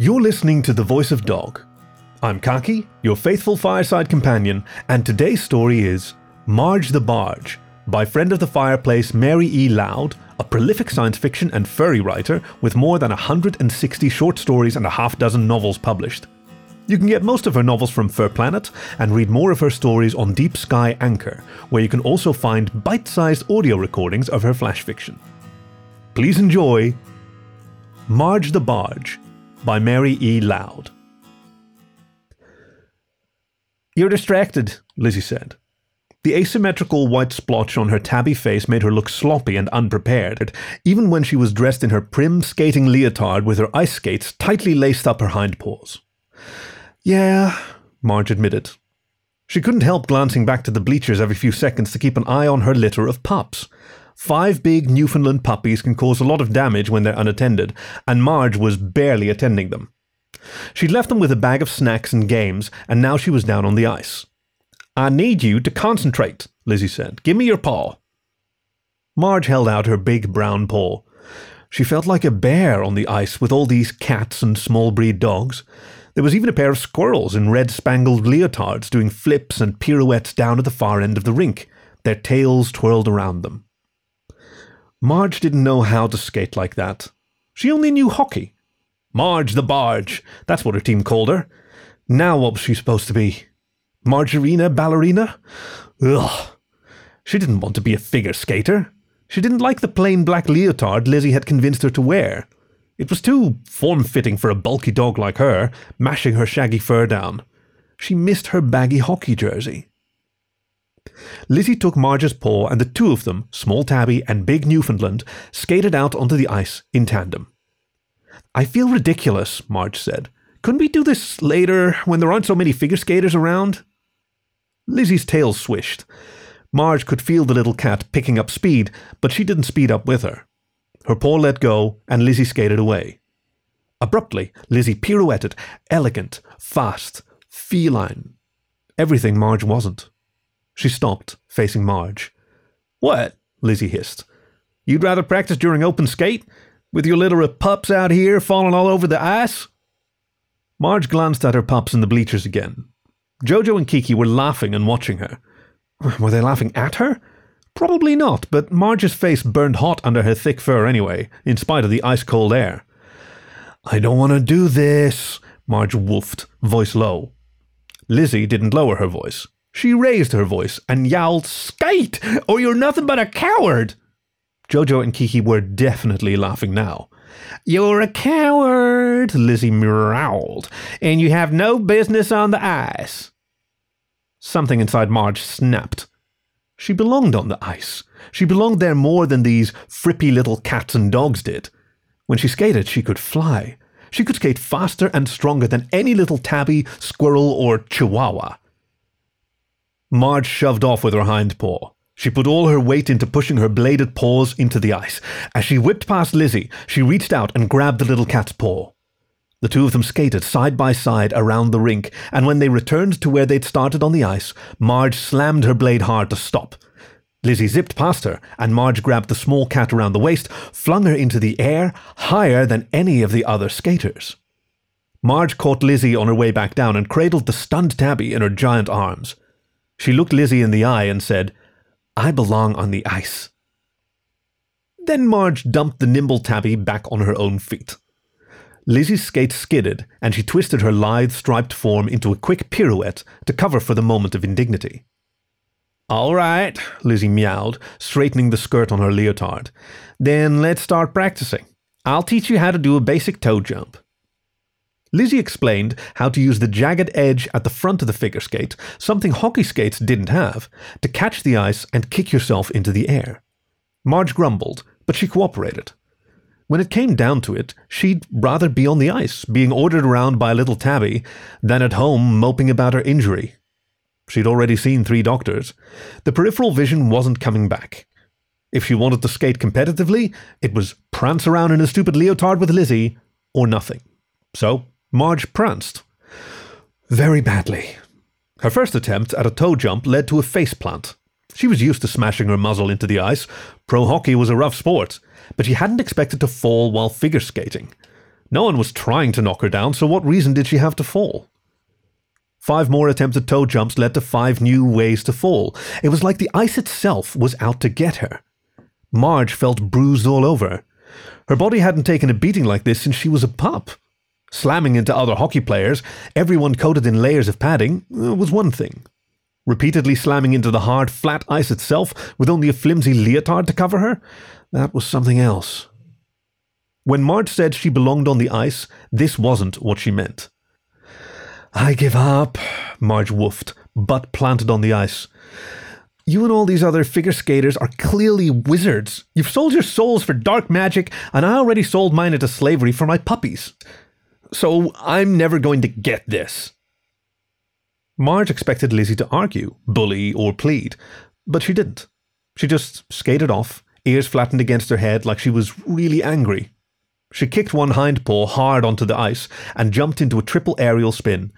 You're listening to The Voice of Dog. I'm Khaki, your faithful fireside companion, and today's story is Marge the Barge by friend of the fireplace Mary E. Lowd, a prolific science fiction and furry writer with more than 160 short stories and a half dozen novels published. You can get most of her novels from FurPlanet and read more of her stories on Deep Sky Anchor, where you can also find bite sized audio recordings of her flash fiction. Please enjoy Marge the Barge by Mary E. Lowd. You're distracted, Lizzie said. The asymmetrical white splotch on her tabby face made her look sloppy and unprepared, even when she was dressed in her prim skating leotard with her ice skates tightly laced up her hind paws. Yeah, Marge admitted. She couldn't help glancing back to the bleachers every few seconds to keep an eye on her litter of pups. Five big Newfoundland puppies can cause a lot of damage when they're unattended, and Marge was barely attending them. She'd left them with a bag of snacks and games, and now she was down on the ice. I need you to concentrate, Lizzie said. Give me your paw. Marge held out her big brown paw. She felt like a bear on the ice with all these cats and small breed dogs. There was even a pair of squirrels in red spangled leotards doing flips and pirouettes down at the far end of the rink, their tails twirled around them. Marge didn't know how to skate like that. She only knew hockey. Marge the Barge, that's what her team called her. Now what was she supposed to be? Margarina ballerina? Ugh. She didn't want to be a figure skater. She didn't like the plain black leotard Lizzie had convinced her to wear. It was too form fitting for a bulky dog like her, mashing her shaggy fur down. She missed her baggy hockey jersey. Lizzie took Marge's paw, and the two of them, Small Tabby and Big Newfoundland, skated out onto the ice in tandem. I feel ridiculous, Marge said. Couldn't we do this later, when there aren't so many figure skaters around? Lizzie's tail swished. Marge could feel the little cat picking up speed, but she didn't speed up with her. Her paw let go, and Lizzie skated away. Abruptly, Lizzie pirouetted, elegant, fast, feline. Everything Marge wasn't. She stopped, facing Marge. What? Lizzie hissed. You'd rather practice during open skate? With your litter of pups out here falling all over the ice? Marge glanced at her pups in the bleachers again. Jojo and Kiki were laughing and watching her. Were they laughing at her? Probably not, but Marge's face burned hot under her thick fur anyway, in spite of the ice cold air. I don't want to do this, Marge woofed, voice low. Lizzie didn't lower her voice. She raised her voice and yowled, Skate, or you're nothing but a coward! Jojo and Kiki were definitely laughing now. You're a coward, Lizzie growled, and you have no business on the ice. Something inside Marge snapped. She belonged on the ice. She belonged there more than these frippy little cats and dogs did. When she skated, she could fly. She could skate faster and stronger than any little tabby, squirrel, or chihuahua. Marge shoved off with her hind paw. She put all her weight into pushing her bladed paws into the ice. As she whipped past Lizzie, she reached out and grabbed the little cat's paw. The two of them skated side by side around the rink, and when they returned to where they'd started on the ice, Marge slammed her blade hard to stop. Lizzie zipped past her, and Marge grabbed the small cat around the waist, flung her into the air, higher than any of the other skaters. Marge caught Lizzie on her way back down and cradled the stunned Tabby in her giant arms. She looked Lizzie in the eye and said, I belong on the ice. Then Marge dumped the nimble tabby back on her own feet. Lizzie's skate skidded, and she twisted her lithe, striped form into a quick pirouette to cover for the moment of indignity. All right, Lizzie meowed, straightening the skirt on her leotard. Then let's start practicing. I'll teach you how to do a basic toe jump. Lizzie explained how to use the jagged edge at the front of the figure skate, something hockey skates didn't have, to catch the ice and kick yourself into the air. Marge grumbled, but she cooperated. When it came down to it, she'd rather be on the ice, being ordered around by a little Tabby, than at home moping about her injury. She'd already seen three doctors. The peripheral vision wasn't coming back. If she wanted to skate competitively, it was prance around in a stupid leotard with Lizzie, or nothing. So Marge pranced. Very badly. Her first attempt at a toe jump led to a face plant. She was used to smashing her muzzle into the ice. Pro hockey was a rough sport, but she hadn't expected to fall while figure skating. No one was trying to knock her down, so what reason did she have to fall? Five more attempted toe jumps led to five new ways to fall. It was like the ice itself was out to get her. Marge felt bruised all over. Her body hadn't taken a beating like this since she was a pup. Slamming into other hockey players, everyone coated in layers of padding, uh, was one thing. Repeatedly slamming into the hard, flat ice itself with only a flimsy leotard to cover her, that was something else. When Marge said she belonged on the ice, this wasn't what she meant. I give up, Marge woofed, butt planted on the ice. You and all these other figure skaters are clearly wizards. You've sold your souls for dark magic, and I already sold mine into slavery for my puppies. So I'm never going to get this. Marge expected Lizzie to argue, bully, or plead, but she didn't. She just skated off, ears flattened against her head like she was really angry. She kicked one hind paw hard onto the ice and jumped into a triple aerial spin.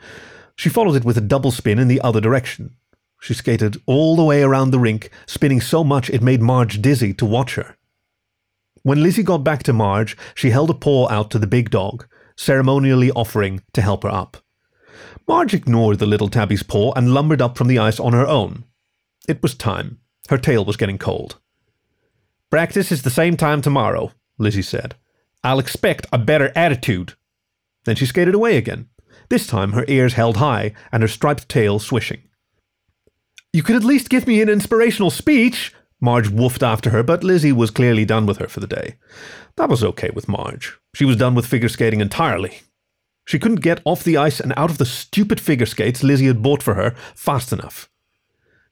She followed it with a double spin in the other direction. She skated all the way around the rink, spinning so much it made Marge dizzy to watch her. When Lizzie got back to Marge, she held a paw out to the big dog, ceremonially offering to help her up. Marge ignored the little tabby's paw and lumbered up from the ice on her own. It was time. Her tail was getting cold. Practice is the same time tomorrow, Lizzie said. I'll expect a better attitude. Then she skated away again, this time her ears held high and her striped tail swishing. You could at least give me an inspirational speech, Marge woofed after her, but Lizzie was clearly done with her for the day. That was okay with Marge. She was done with figure skating entirely. She couldn't get off the ice and out of the stupid figure skates Lizzie had bought for her fast enough.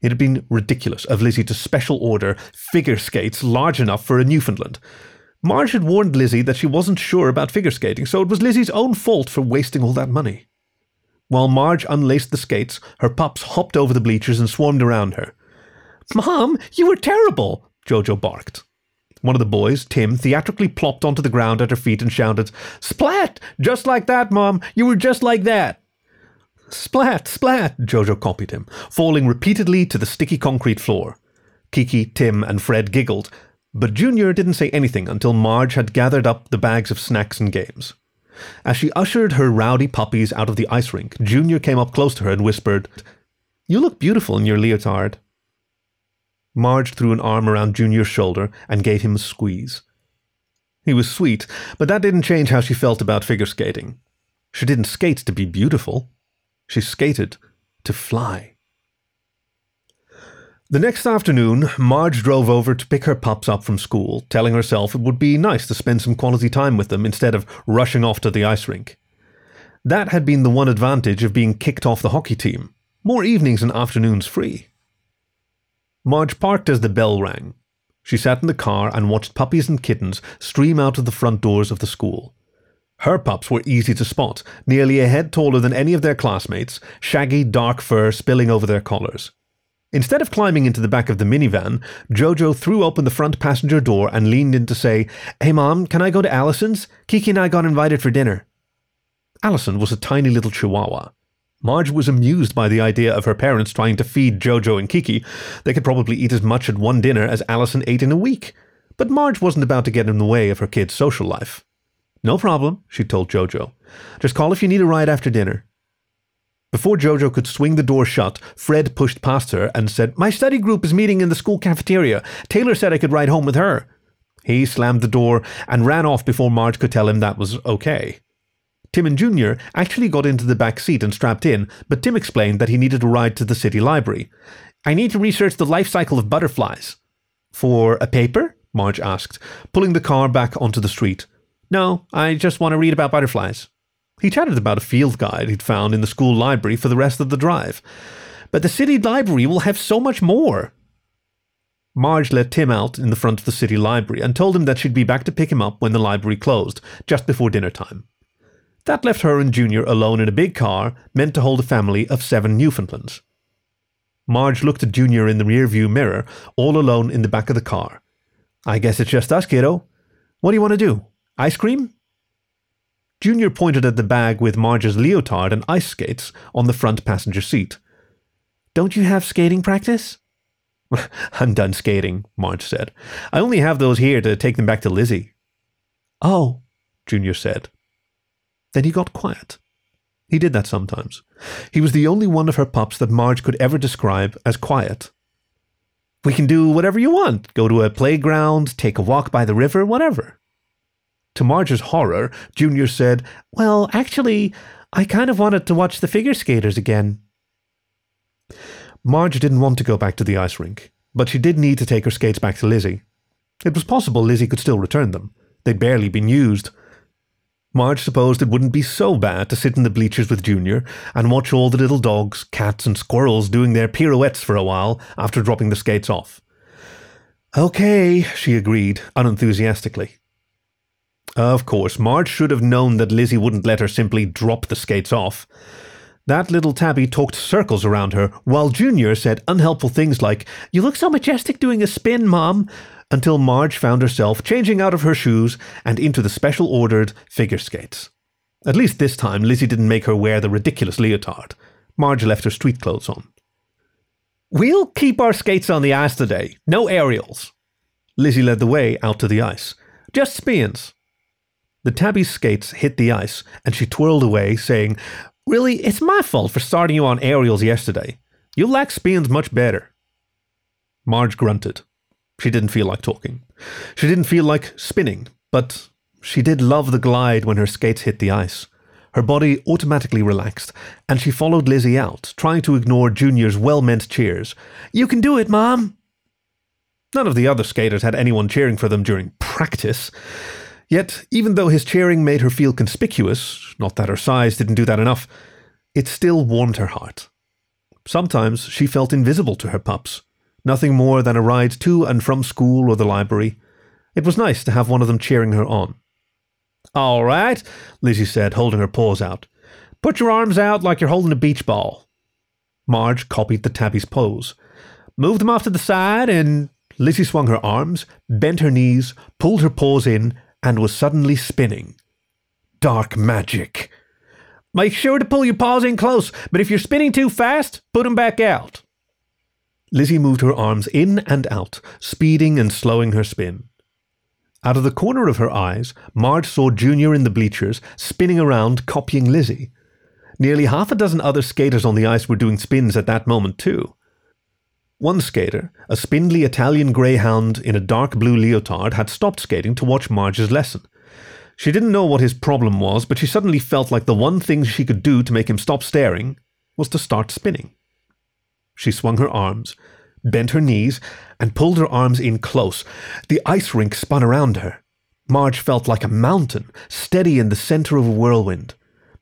It had been ridiculous of Lizzie to special order figure skates large enough for a Newfoundland. Marge had warned Lizzie that she wasn't sure about figure skating, so it was Lizzie's own fault for wasting all that money. While Marge unlaced the skates, her pups hopped over the bleachers and swarmed around her. Mom, you were terrible, Jojo barked. One of the boys, Tim, theatrically plopped onto the ground at her feet and shouted, Splat! Just like that, Mom! You were just like that! Splat! Splat! Jojo copied him, falling repeatedly to the sticky concrete floor. Kiki, Tim, and Fred giggled, but Junior didn't say anything until Marge had gathered up the bags of snacks and games. As she ushered her rowdy puppies out of the ice rink, Junior came up close to her and whispered, You look beautiful in your leotard. Marge threw an arm around Junior's shoulder and gave him a squeeze. He was sweet, but that didn't change how she felt about figure skating. She didn't skate to be beautiful. She skated to fly. The next afternoon, Marge drove over to pick her pups up from school, telling herself it would be nice to spend some quality time with them instead of rushing off to the ice rink. That had been the one advantage of being kicked off the hockey team more evenings and afternoons free. Marge parked as the bell rang. She sat in the car and watched puppies and kittens stream out of the front doors of the school. Her pups were easy to spot, nearly a head taller than any of their classmates, shaggy dark fur spilling over their collars. Instead of climbing into the back of the minivan, Jojo threw open the front passenger door and leaned in to say, Hey mom, can I go to Allison's? Kiki and I got invited for dinner. Allison was a tiny little chihuahua. Marge was amused by the idea of her parents trying to feed Jojo and Kiki. They could probably eat as much at one dinner as Allison ate in a week. But Marge wasn't about to get in the way of her kids' social life. No problem, she told Jojo. Just call if you need a ride after dinner. Before Jojo could swing the door shut, Fred pushed past her and said, My study group is meeting in the school cafeteria. Taylor said I could ride home with her. He slammed the door and ran off before Marge could tell him that was okay. Tim and Junior actually got into the back seat and strapped in, but Tim explained that he needed a ride to the city library. I need to research the life cycle of butterflies. For a paper? Marge asked, pulling the car back onto the street. No, I just want to read about butterflies. He chatted about a field guide he'd found in the school library for the rest of the drive. But the city library will have so much more. Marge let Tim out in the front of the city library and told him that she'd be back to pick him up when the library closed, just before dinner time. That left her and Junior alone in a big car meant to hold a family of seven Newfoundlands. Marge looked at Junior in the rearview mirror, all alone in the back of the car. I guess it's just us, kiddo. What do you want to do? Ice cream? Junior pointed at the bag with Marge's leotard and ice skates on the front passenger seat. Don't you have skating practice? I'm done skating, Marge said. I only have those here to take them back to Lizzie. Oh, Junior said. Then he got quiet. He did that sometimes. He was the only one of her pups that Marge could ever describe as quiet. We can do whatever you want go to a playground, take a walk by the river, whatever. To Marge's horror, Junior said, Well, actually, I kind of wanted to watch the figure skaters again. Marge didn't want to go back to the ice rink, but she did need to take her skates back to Lizzie. It was possible Lizzie could still return them. They'd barely been used. Marge supposed it wouldn't be so bad to sit in the bleachers with Junior and watch all the little dogs, cats, and squirrels doing their pirouettes for a while after dropping the skates off. Okay, she agreed, unenthusiastically. Of course, Marge should have known that Lizzie wouldn't let her simply drop the skates off. That little tabby talked circles around her, while Junior said unhelpful things like, You look so majestic doing a spin, Mom, until Marge found herself changing out of her shoes and into the special ordered figure skates. At least this time, Lizzie didn't make her wear the ridiculous leotard. Marge left her street clothes on. We'll keep our skates on the ice today. No aerials. Lizzie led the way out to the ice. Just spins. The tabby's skates hit the ice, and she twirled away, saying, Really, it's my fault for starting you on aerials yesterday. You like spins much better. Marge grunted. She didn't feel like talking. She didn't feel like spinning, but she did love the glide when her skates hit the ice. Her body automatically relaxed, and she followed Lizzie out, trying to ignore Junior's well meant cheers. You can do it, Mom! None of the other skaters had anyone cheering for them during practice. Yet, even though his cheering made her feel conspicuous, not that her size didn't do that enough, it still warmed her heart. Sometimes she felt invisible to her pups, nothing more than a ride to and from school or the library. It was nice to have one of them cheering her on. All right, Lizzie said, holding her paws out. Put your arms out like you're holding a beach ball. Marge copied the tabby's pose. Move them off to the side, and Lizzie swung her arms, bent her knees, pulled her paws in, and was suddenly spinning. Dark magic. Make sure to pull your paws in close, but if you're spinning too fast, put them back out. Lizzie moved her arms in and out, speeding and slowing her spin. Out of the corner of her eyes, Marge saw Junior in the bleachers, spinning around, copying Lizzie. Nearly half a dozen other skaters on the ice were doing spins at that moment, too. One skater, a spindly Italian greyhound in a dark blue leotard, had stopped skating to watch Marge's lesson. She didn't know what his problem was, but she suddenly felt like the one thing she could do to make him stop staring was to start spinning. She swung her arms, bent her knees, and pulled her arms in close. The ice rink spun around her. Marge felt like a mountain, steady in the center of a whirlwind.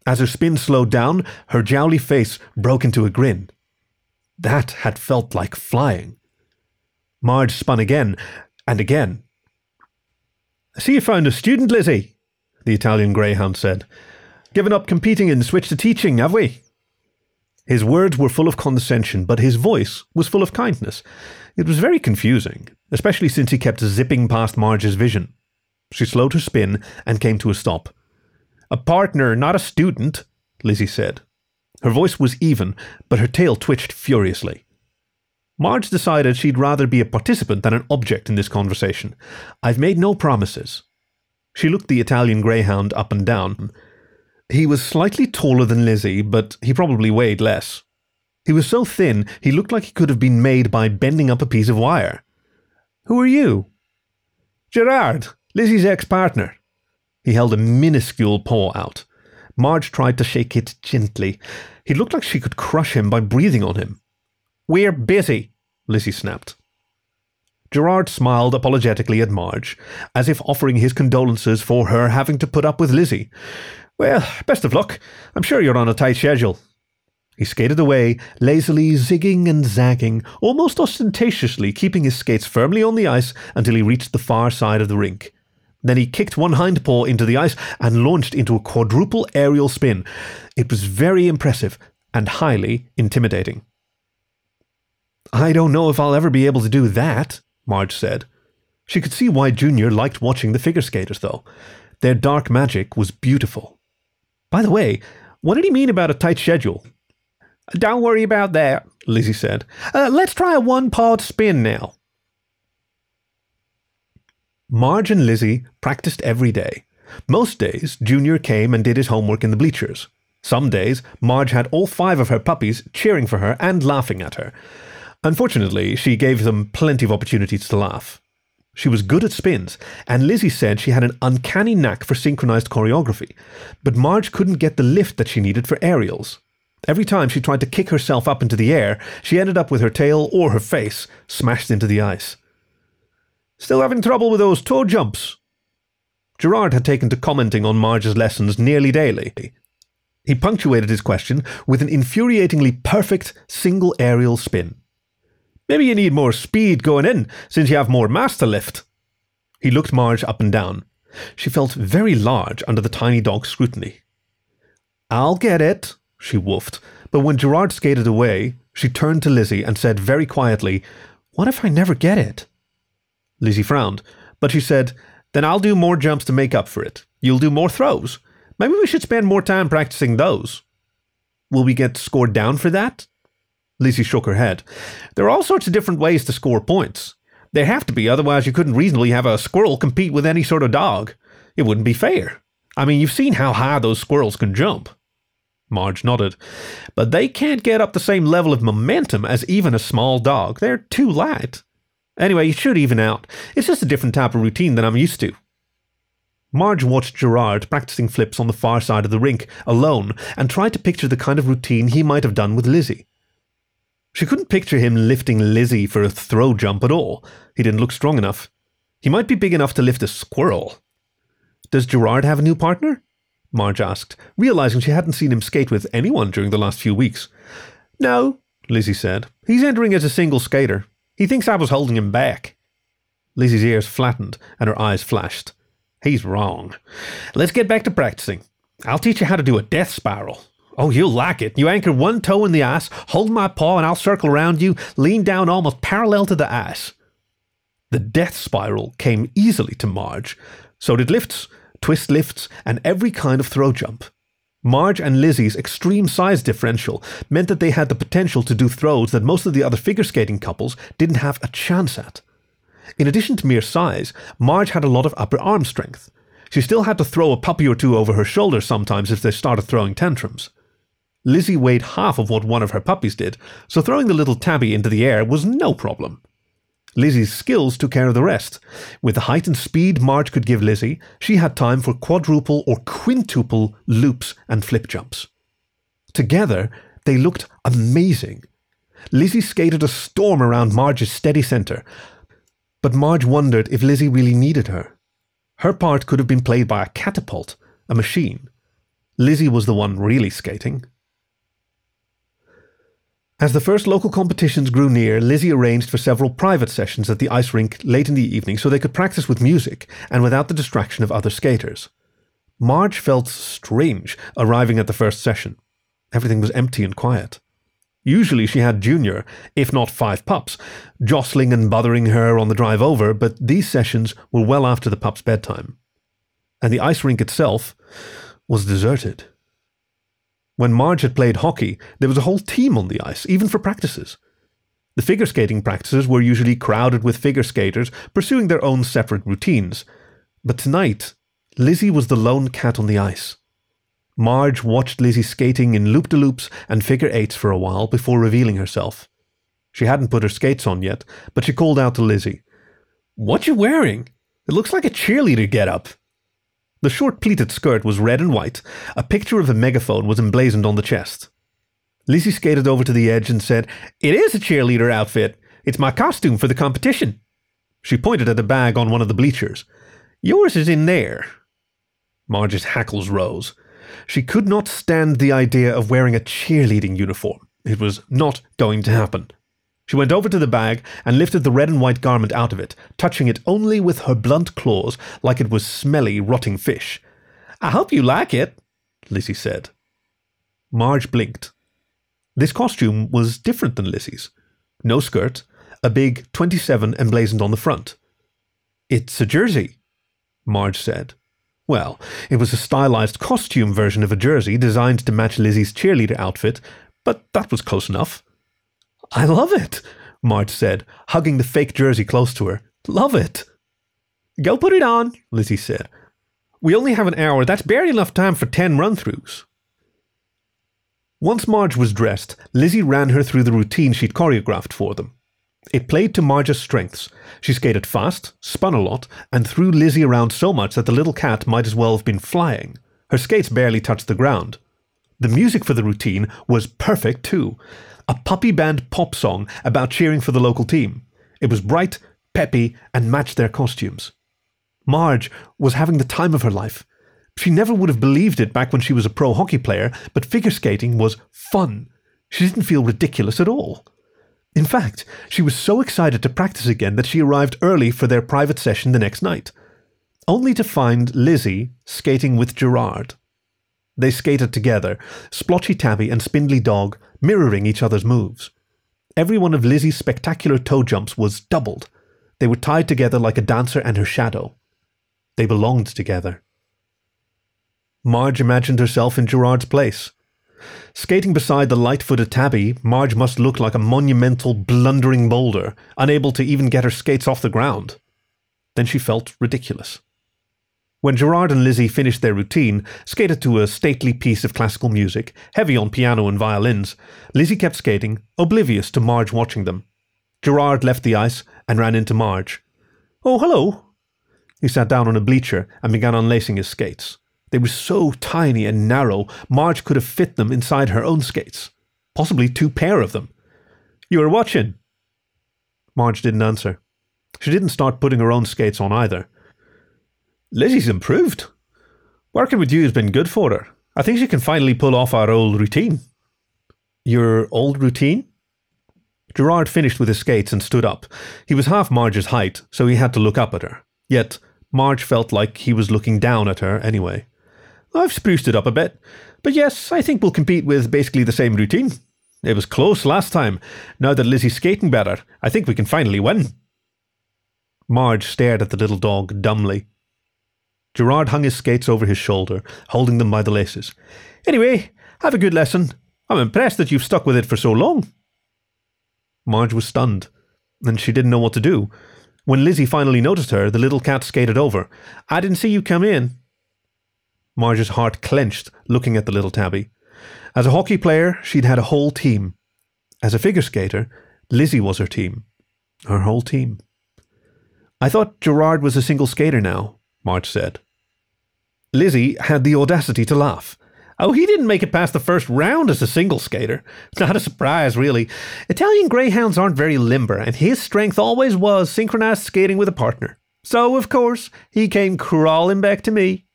As her spin slowed down, her jowly face broke into a grin. That had felt like flying. Marge spun again and again. I see you found a student, Lizzie, the Italian greyhound said. Given up competing and switched to teaching, have we? His words were full of condescension, but his voice was full of kindness. It was very confusing, especially since he kept zipping past Marge's vision. She slowed her spin and came to a stop. A partner, not a student, Lizzie said. Her voice was even, but her tail twitched furiously. Marge decided she'd rather be a participant than an object in this conversation. I've made no promises. She looked the Italian greyhound up and down. He was slightly taller than Lizzie, but he probably weighed less. He was so thin he looked like he could have been made by bending up a piece of wire. Who are you? Gerard, Lizzie's ex partner. He held a minuscule paw out. Marge tried to shake it gently. He looked like she could crush him by breathing on him. We're busy, Lizzie snapped. Gerard smiled apologetically at Marge, as if offering his condolences for her having to put up with Lizzie. Well, best of luck. I'm sure you're on a tight schedule. He skated away, lazily zigging and zagging, almost ostentatiously keeping his skates firmly on the ice until he reached the far side of the rink. Then he kicked one hind paw into the ice and launched into a quadruple aerial spin. It was very impressive and highly intimidating. I don't know if I'll ever be able to do that, Marge said. She could see why Junior liked watching the figure skaters, though. Their dark magic was beautiful. By the way, what did he mean about a tight schedule? Don't worry about that, Lizzie said. Uh, let's try a one pod spin now. Marge and Lizzie practiced every day. Most days, Junior came and did his homework in the bleachers. Some days, Marge had all five of her puppies cheering for her and laughing at her. Unfortunately, she gave them plenty of opportunities to laugh. She was good at spins, and Lizzie said she had an uncanny knack for synchronized choreography, but Marge couldn't get the lift that she needed for aerials. Every time she tried to kick herself up into the air, she ended up with her tail or her face smashed into the ice. Still having trouble with those toe jumps? Gerard had taken to commenting on Marge's lessons nearly daily. He punctuated his question with an infuriatingly perfect single aerial spin. Maybe you need more speed going in, since you have more mass to lift. He looked Marge up and down. She felt very large under the tiny dog's scrutiny. I'll get it, she woofed, but when Gerard skated away, she turned to Lizzie and said very quietly, What if I never get it? Lizzie frowned, but she said, Then I'll do more jumps to make up for it. You'll do more throws. Maybe we should spend more time practicing those. Will we get scored down for that? Lizzie shook her head. There are all sorts of different ways to score points. There have to be, otherwise, you couldn't reasonably have a squirrel compete with any sort of dog. It wouldn't be fair. I mean, you've seen how high those squirrels can jump. Marge nodded. But they can't get up the same level of momentum as even a small dog. They're too light. Anyway, you should even out. It's just a different type of routine than I'm used to. Marge watched Gerard practicing flips on the far side of the rink, alone, and tried to picture the kind of routine he might have done with Lizzie. She couldn't picture him lifting Lizzie for a throw jump at all. He didn't look strong enough. He might be big enough to lift a squirrel. Does Gerard have a new partner? Marge asked, realizing she hadn't seen him skate with anyone during the last few weeks. No, Lizzie said. He's entering as a single skater. He thinks I was holding him back. Lizzie's ears flattened and her eyes flashed. He's wrong. Let's get back to practicing. I'll teach you how to do a death spiral. Oh, you'll like it. You anchor one toe in the ice, hold my paw, and I'll circle around you, lean down almost parallel to the ice. The death spiral came easily to Marge. So did lifts, twist lifts, and every kind of throw jump. Marge and Lizzie's extreme size differential meant that they had the potential to do throws that most of the other figure skating couples didn't have a chance at. In addition to mere size, Marge had a lot of upper arm strength. She still had to throw a puppy or two over her shoulder sometimes if they started throwing tantrums. Lizzie weighed half of what one of her puppies did, so throwing the little tabby into the air was no problem. Lizzie's skills took care of the rest. With the height and speed Marge could give Lizzie, she had time for quadruple or quintuple loops and flip jumps. Together, they looked amazing. Lizzie skated a storm around Marge's steady centre, but Marge wondered if Lizzie really needed her. Her part could have been played by a catapult, a machine. Lizzie was the one really skating. As the first local competitions grew near, Lizzie arranged for several private sessions at the ice rink late in the evening so they could practice with music and without the distraction of other skaters. Marge felt strange arriving at the first session. Everything was empty and quiet. Usually she had Junior, if not five pups, jostling and bothering her on the drive over, but these sessions were well after the pup's bedtime. And the ice rink itself was deserted. When Marge had played hockey, there was a whole team on the ice, even for practices. The figure skating practices were usually crowded with figure skaters pursuing their own separate routines. But tonight, Lizzie was the lone cat on the ice. Marge watched Lizzie skating in loop de loops and figure eights for a while before revealing herself. She hadn't put her skates on yet, but she called out to Lizzie, What you wearing? It looks like a cheerleader get up. The short pleated skirt was red and white. A picture of a megaphone was emblazoned on the chest. Lizzie skated over to the edge and said, It is a cheerleader outfit. It's my costume for the competition. She pointed at a bag on one of the bleachers. Yours is in there. Marge's hackles rose. She could not stand the idea of wearing a cheerleading uniform. It was not going to happen. She went over to the bag and lifted the red and white garment out of it, touching it only with her blunt claws like it was smelly, rotting fish. I hope you like it, Lizzie said. Marge blinked. This costume was different than Lizzie's. No skirt, a big 27 emblazoned on the front. It's a jersey, Marge said. Well, it was a stylized costume version of a jersey designed to match Lizzie's cheerleader outfit, but that was close enough. I love it, Marge said, hugging the fake jersey close to her. Love it. Go put it on, Lizzie said. We only have an hour. That's barely enough time for ten run throughs. Once Marge was dressed, Lizzie ran her through the routine she'd choreographed for them. It played to Marge's strengths. She skated fast, spun a lot, and threw Lizzie around so much that the little cat might as well have been flying. Her skates barely touched the ground. The music for the routine was perfect too. A puppy band pop song about cheering for the local team. It was bright, peppy, and matched their costumes. Marge was having the time of her life. She never would have believed it back when she was a pro hockey player, but figure skating was fun. She didn't feel ridiculous at all. In fact, she was so excited to practice again that she arrived early for their private session the next night, only to find Lizzie skating with Gerard. They skated together, Splotchy Tabby and Spindly Dog mirroring each other's moves. Every one of Lizzie's spectacular toe jumps was doubled. They were tied together like a dancer and her shadow. They belonged together. Marge imagined herself in Gerard's place. Skating beside the light footed Tabby, Marge must look like a monumental, blundering boulder, unable to even get her skates off the ground. Then she felt ridiculous. When Gerard and Lizzie finished their routine, skated to a stately piece of classical music, heavy on piano and violins, Lizzie kept skating, oblivious to Marge watching them. Gerard left the ice and ran into Marge. Oh, hello. He sat down on a bleacher and began unlacing his skates. They were so tiny and narrow, Marge could have fit them inside her own skates. Possibly two pair of them. You were watching? Marge didn't answer. She didn't start putting her own skates on either. Lizzie's improved. Working with you has been good for her. I think she can finally pull off our old routine. Your old routine? Gerard finished with his skates and stood up. He was half Marge's height, so he had to look up at her. Yet, Marge felt like he was looking down at her anyway. I've spruced it up a bit. But yes, I think we'll compete with basically the same routine. It was close last time. Now that Lizzie's skating better, I think we can finally win. Marge stared at the little dog dumbly. Gerard hung his skates over his shoulder, holding them by the laces. Anyway, have a good lesson. I'm impressed that you've stuck with it for so long. Marge was stunned, and she didn't know what to do. When Lizzie finally noticed her, the little cat skated over. I didn't see you come in. Marge's heart clenched looking at the little tabby. As a hockey player, she'd had a whole team. As a figure skater, Lizzie was her team. Her whole team. I thought Gerard was a single skater now, Marge said. Lizzie had the audacity to laugh. Oh, he didn't make it past the first round as a single skater. It's Not a surprise, really. Italian greyhounds aren't very limber, and his strength always was synchronized skating with a partner. So, of course, he came crawling back to me.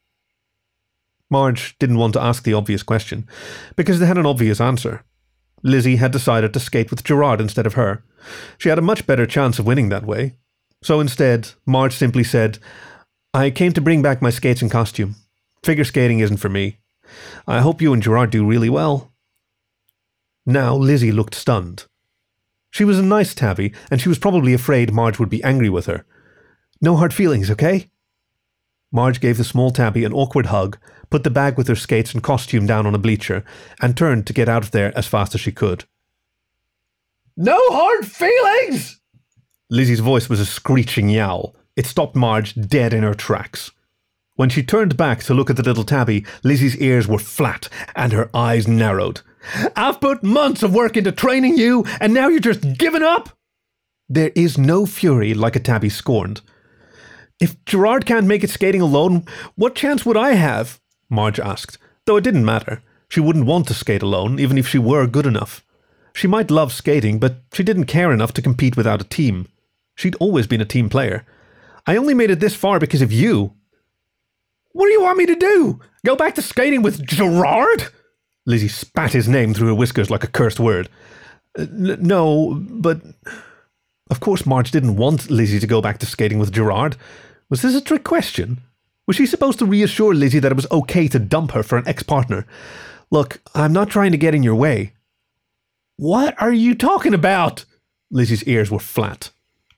Marge didn't want to ask the obvious question, because they had an obvious answer. Lizzie had decided to skate with Gerard instead of her. She had a much better chance of winning that way. So instead, Marge simply said, I came to bring back my skates and costume. Figure skating isn't for me. I hope you and Gerard do really well. Now Lizzie looked stunned. She was a nice tabby, and she was probably afraid Marge would be angry with her. No hard feelings, okay? Marge gave the small tabby an awkward hug, put the bag with her skates and costume down on a bleacher, and turned to get out of there as fast as she could. No hard feelings! Lizzie's voice was a screeching yowl. It stopped Marge dead in her tracks. When she turned back to look at the little tabby, Lizzie's ears were flat and her eyes narrowed. I've put months of work into training you, and now you're just giving up? There is no fury like a tabby scorned. If Gerard can't make it skating alone, what chance would I have? Marge asked, though it didn't matter. She wouldn't want to skate alone, even if she were good enough. She might love skating, but she didn't care enough to compete without a team. She'd always been a team player. I only made it this far because of you. What do you want me to do? Go back to skating with Gerard? Lizzie spat his name through her whiskers like a cursed word. Uh, no, but. Of course, Marge didn't want Lizzie to go back to skating with Gerard. Was this a trick question? Was she supposed to reassure Lizzie that it was okay to dump her for an ex partner? Look, I'm not trying to get in your way. What are you talking about? Lizzie's ears were flat.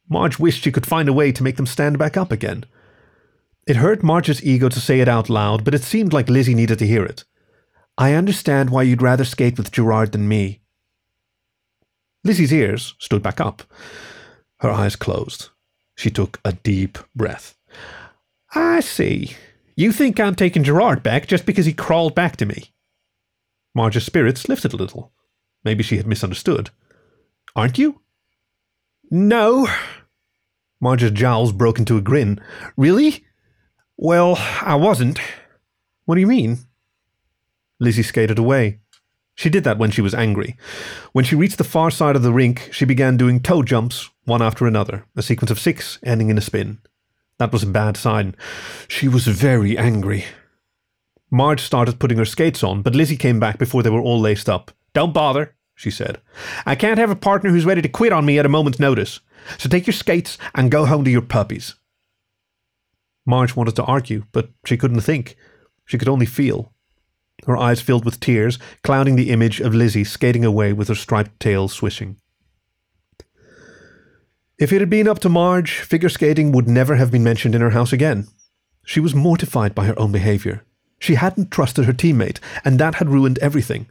Marge wished she could find a way to make them stand back up again. It hurt Marge's ego to say it out loud, but it seemed like Lizzie needed to hear it. I understand why you'd rather skate with Gerard than me. Lizzie's ears stood back up. Her eyes closed. She took a deep breath. I see. You think I'm taking Gerard back just because he crawled back to me? Marge's spirits lifted a little. Maybe she had misunderstood. Aren't you? No. Marge's jowls broke into a grin. Really? Well, I wasn't. What do you mean? Lizzie skated away. She did that when she was angry. When she reached the far side of the rink, she began doing toe jumps, one after another, a sequence of six ending in a spin. That was a bad sign. She was very angry. Marge started putting her skates on, but Lizzie came back before they were all laced up. Don't bother, she said. I can't have a partner who's ready to quit on me at a moment's notice. So take your skates and go home to your puppies. Marge wanted to argue, but she couldn't think. She could only feel. Her eyes filled with tears, clouding the image of Lizzie skating away with her striped tail swishing. If it had been up to Marge, figure skating would never have been mentioned in her house again. She was mortified by her own behavior. She hadn't trusted her teammate, and that had ruined everything.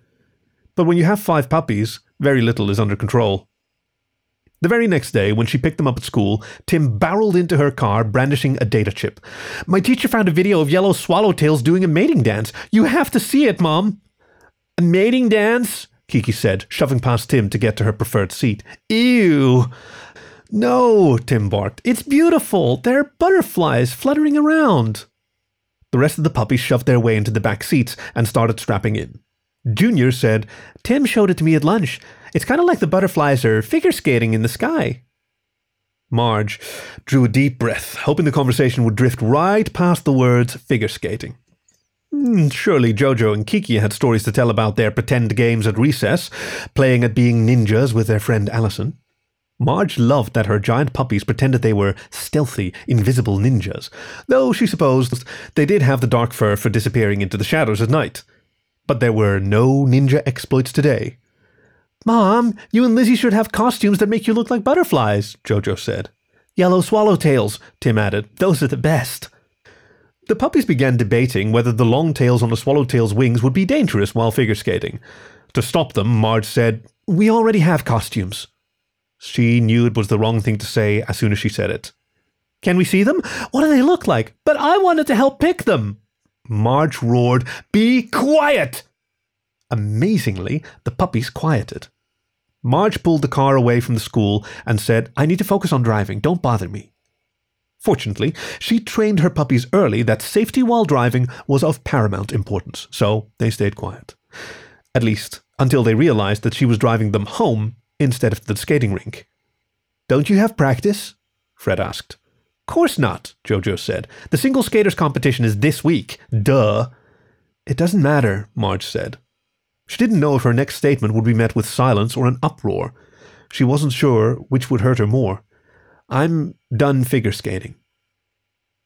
But when you have five puppies, very little is under control. The very next day, when she picked them up at school, Tim barreled into her car brandishing a data chip. My teacher found a video of yellow swallowtails doing a mating dance. You have to see it, Mom. A mating dance? Kiki said, shoving past Tim to get to her preferred seat. Ew. No, Tim barked. It's beautiful. They're butterflies fluttering around. The rest of the puppies shoved their way into the back seats and started strapping in. Junior said, Tim showed it to me at lunch. It's kind of like the butterflies are figure skating in the sky. Marge drew a deep breath, hoping the conversation would drift right past the words figure skating. Hmm, surely Jojo and Kiki had stories to tell about their pretend games at recess, playing at being ninjas with their friend Allison. Marge loved that her giant puppies pretended they were stealthy, invisible ninjas, though she supposed they did have the dark fur for disappearing into the shadows at night. But there were no ninja exploits today. Mom, you and Lizzie should have costumes that make you look like butterflies, Jojo said. Yellow swallowtails, Tim added. Those are the best. The puppies began debating whether the long tails on a swallowtail's wings would be dangerous while figure skating. To stop them, Marge said, We already have costumes. She knew it was the wrong thing to say as soon as she said it. Can we see them? What do they look like? But I wanted to help pick them. Marge roared, Be quiet! Amazingly, the puppies quieted. Marge pulled the car away from the school and said, I need to focus on driving. Don't bother me. Fortunately, she trained her puppies early that safety while driving was of paramount importance, so they stayed quiet. At least until they realized that she was driving them home instead of to the skating rink. Don't you have practice? Fred asked. Course not, Jojo said. The single skaters competition is this week. Duh. It doesn't matter, Marge said. She didn't know if her next statement would be met with silence or an uproar. She wasn't sure which would hurt her more. I'm done figure skating.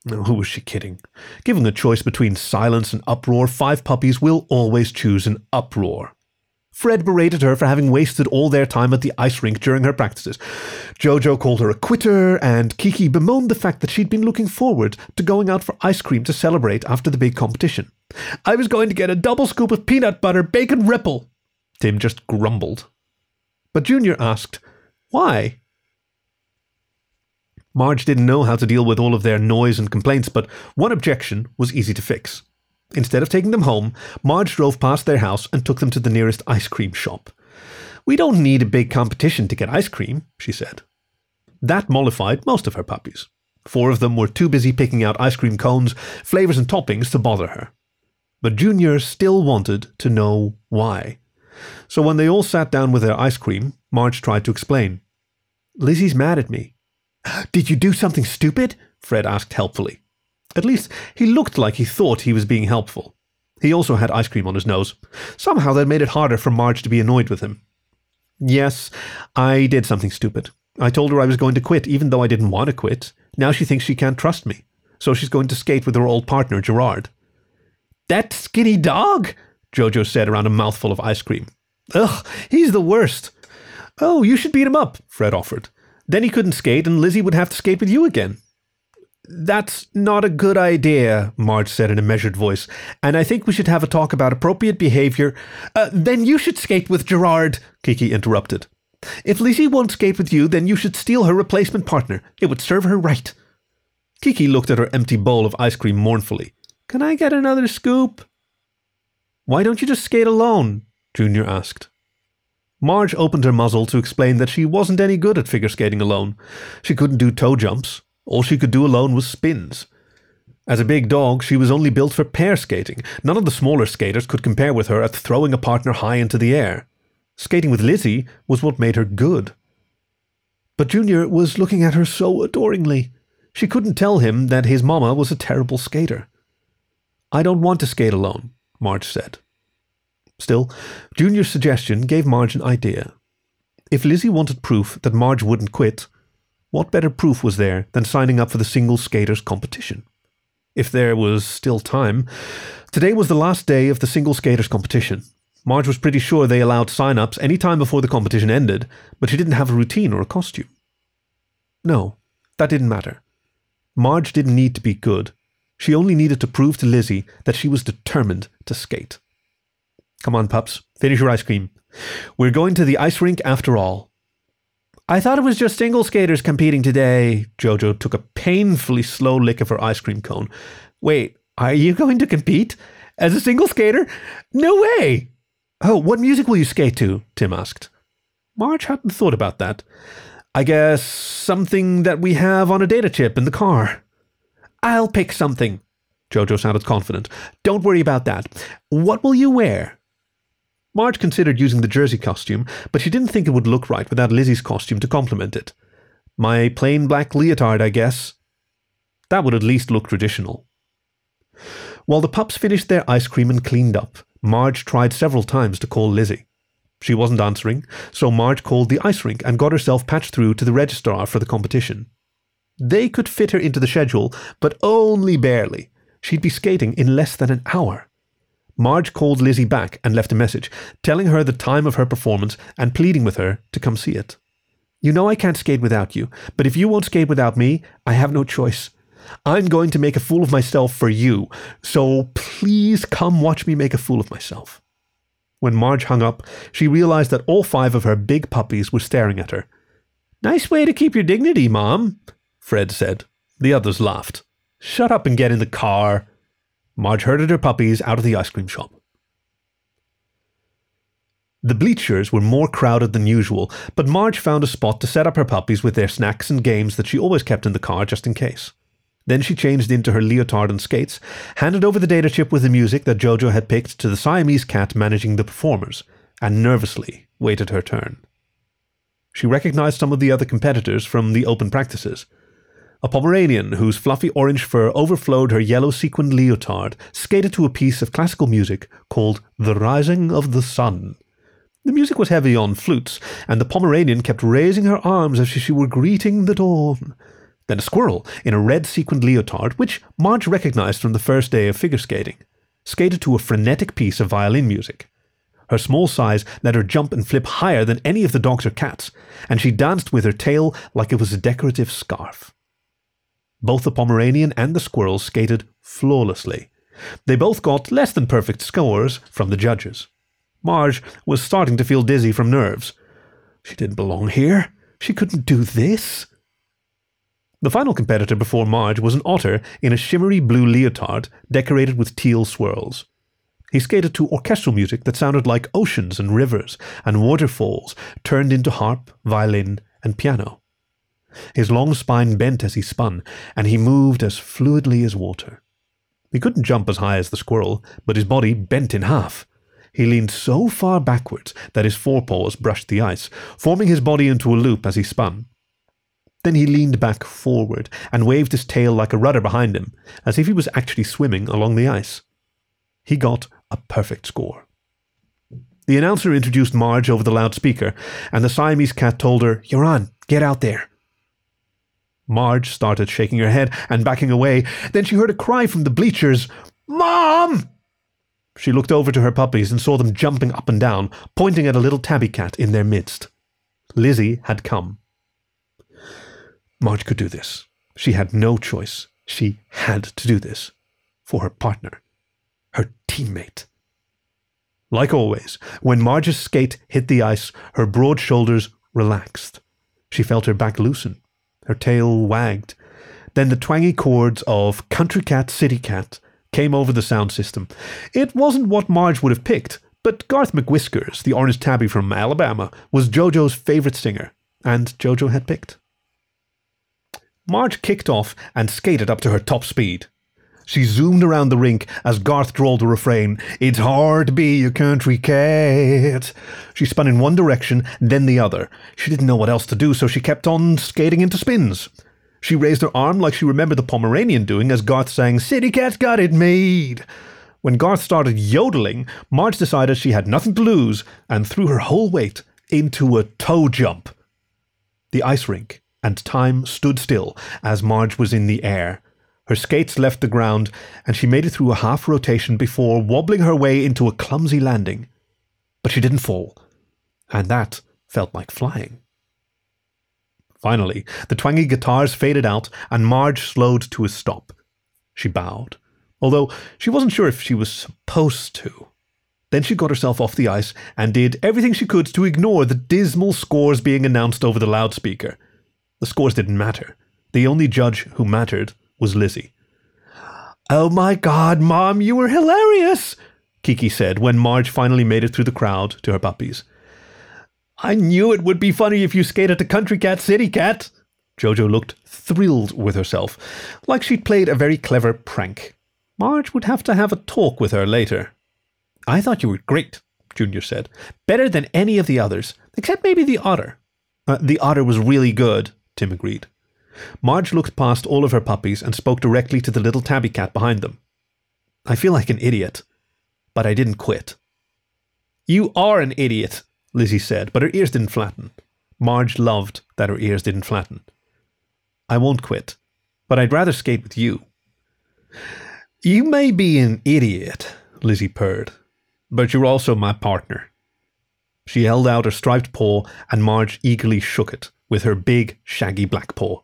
Who was she kidding? Given the choice between silence and uproar, five puppies will always choose an uproar. Fred berated her for having wasted all their time at the ice rink during her practices. Jojo called her a quitter, and Kiki bemoaned the fact that she'd been looking forward to going out for ice cream to celebrate after the big competition. I was going to get a double scoop of peanut butter bacon ripple. Tim just grumbled. But Junior asked, Why? Marge didn't know how to deal with all of their noise and complaints, but one objection was easy to fix. Instead of taking them home, Marge drove past their house and took them to the nearest ice cream shop. We don't need a big competition to get ice cream, she said. That mollified most of her puppies. Four of them were too busy picking out ice cream cones, flavors, and toppings to bother her. But Junior still wanted to know why. So when they all sat down with their ice cream, Marge tried to explain. Lizzie's mad at me. Did you do something stupid? Fred asked helpfully. At least he looked like he thought he was being helpful. He also had ice cream on his nose. Somehow that made it harder for Marge to be annoyed with him. Yes, I did something stupid. I told her I was going to quit, even though I didn't want to quit. Now she thinks she can't trust me. So she's going to skate with her old partner, Gerard. That skinny dog? Jojo said around a mouthful of ice cream. Ugh, he's the worst. Oh, you should beat him up, Fred offered. Then he couldn't skate, and Lizzie would have to skate with you again. That's not a good idea, Marge said in a measured voice, and I think we should have a talk about appropriate behavior. Uh, then you should skate with Gerard, Kiki interrupted. If Lizzie won't skate with you, then you should steal her replacement partner. It would serve her right. Kiki looked at her empty bowl of ice cream mournfully. Can I get another scoop? Why don't you just skate alone? Junior asked. Marge opened her muzzle to explain that she wasn't any good at figure skating alone. She couldn't do toe jumps. All she could do alone was spins. As a big dog, she was only built for pair skating. None of the smaller skaters could compare with her at throwing a partner high into the air. Skating with Lizzie was what made her good. But Junior was looking at her so adoringly. She couldn't tell him that his mama was a terrible skater. I don't want to skate alone, Marge said. Still, Junior's suggestion gave Marge an idea. If Lizzie wanted proof that Marge wouldn't quit, what better proof was there than signing up for the single skaters competition? If there was still time, today was the last day of the single skaters competition. Marge was pretty sure they allowed sign ups any time before the competition ended, but she didn't have a routine or a costume. No, that didn't matter. Marge didn't need to be good. She only needed to prove to Lizzie that she was determined to skate. Come on, pups, finish your ice cream. We're going to the ice rink after all. I thought it was just single skaters competing today. Jojo took a painfully slow lick of her ice cream cone. Wait, are you going to compete? As a single skater? No way! Oh, what music will you skate to? Tim asked. Marge hadn't thought about that. I guess something that we have on a data chip in the car. I'll pick something. Jojo sounded confident. Don't worry about that. What will you wear? Marge considered using the jersey costume, but she didn't think it would look right without Lizzie's costume to complement it. My plain black leotard, I guess. That would at least look traditional. While the pups finished their ice cream and cleaned up, Marge tried several times to call Lizzie. She wasn't answering, so Marge called the ice rink and got herself patched through to the registrar for the competition. They could fit her into the schedule, but only barely. She'd be skating in less than an hour. Marge called Lizzie back and left a message, telling her the time of her performance and pleading with her to come see it. You know I can't skate without you, but if you won't skate without me, I have no choice. I'm going to make a fool of myself for you, so please come watch me make a fool of myself. When Marge hung up, she realized that all five of her big puppies were staring at her. Nice way to keep your dignity, Mom, Fred said. The others laughed. Shut up and get in the car, Marge herded her puppies out of the ice cream shop. The bleachers were more crowded than usual, but Marge found a spot to set up her puppies with their snacks and games that she always kept in the car just in case. Then she changed into her leotard and skates, handed over the data chip with the music that Jojo had picked to the Siamese cat managing the performers, and nervously waited her turn. She recognized some of the other competitors from the open practices. A Pomeranian whose fluffy orange fur overflowed her yellow sequined leotard skated to a piece of classical music called The Rising of the Sun. The music was heavy on flutes, and the Pomeranian kept raising her arms as if she were greeting the dawn. Then a squirrel in a red sequined leotard, which Marge recognized from the first day of figure skating, skated to a frenetic piece of violin music. Her small size let her jump and flip higher than any of the dogs or cats, and she danced with her tail like it was a decorative scarf. Both the Pomeranian and the squirrel skated flawlessly. They both got less than perfect scores from the judges. Marge was starting to feel dizzy from nerves. She didn't belong here. She couldn't do this. The final competitor before Marge was an otter in a shimmery blue leotard decorated with teal swirls. He skated to orchestral music that sounded like oceans and rivers and waterfalls turned into harp, violin, and piano. His long spine bent as he spun, and he moved as fluidly as water. He couldn't jump as high as the squirrel, but his body bent in half. He leaned so far backwards that his forepaws brushed the ice, forming his body into a loop as he spun. Then he leaned back forward and waved his tail like a rudder behind him, as if he was actually swimming along the ice. He got a perfect score. The announcer introduced Marge over the loudspeaker, and the Siamese cat told her, You're on, get out there. Marge started shaking her head and backing away. Then she heard a cry from the bleachers Mom! She looked over to her puppies and saw them jumping up and down, pointing at a little tabby cat in their midst. Lizzie had come. Marge could do this. She had no choice. She had to do this. For her partner. Her teammate. Like always, when Marge's skate hit the ice, her broad shoulders relaxed. She felt her back loosen. Her tail wagged. Then the twangy chords of Country Cat, City Cat came over the sound system. It wasn't what Marge would have picked, but Garth McWhiskers, the orange tabby from Alabama, was JoJo's favourite singer, and JoJo had picked. Marge kicked off and skated up to her top speed. She zoomed around the rink as Garth drawled the refrain, It's hard to be a country cat. She spun in one direction, then the other. She didn't know what else to do, so she kept on skating into spins. She raised her arm like she remembered the Pomeranian doing as Garth sang, City Cat's got it made. When Garth started yodeling, Marge decided she had nothing to lose and threw her whole weight into a toe jump. The ice rink and time stood still as Marge was in the air. Her skates left the ground, and she made it through a half rotation before wobbling her way into a clumsy landing. But she didn't fall, and that felt like flying. Finally, the twangy guitars faded out, and Marge slowed to a stop. She bowed, although she wasn't sure if she was supposed to. Then she got herself off the ice and did everything she could to ignore the dismal scores being announced over the loudspeaker. The scores didn't matter. The only judge who mattered was Lizzie. Oh my god, Mom, you were hilarious, Kiki said when Marge finally made it through the crowd to her puppies. I knew it would be funny if you skated to Country Cat City Cat. Jojo looked thrilled with herself, like she'd played a very clever prank. Marge would have to have a talk with her later. I thought you were great, Junior said. Better than any of the others, except maybe the otter. Uh, the otter was really good, Tim agreed. Marge looked past all of her puppies and spoke directly to the little tabby cat behind them. I feel like an idiot, but I didn't quit. You are an idiot, Lizzie said, but her ears didn't flatten. Marge loved that her ears didn't flatten. I won't quit, but I'd rather skate with you. You may be an idiot, Lizzie purred, but you're also my partner. She held out her striped paw, and Marge eagerly shook it with her big, shaggy black paw.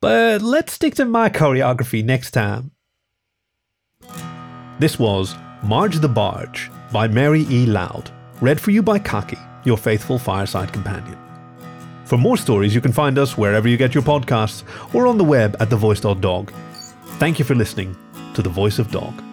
But let's stick to my choreography next time. This was Marge the Barge by Mary E. Lowd, read for you by Khaki, your faithful fireside companion. For more stories, you can find us wherever you get your podcasts or on the web at thevoice.dog. Thank you for listening to The Voice of Dog.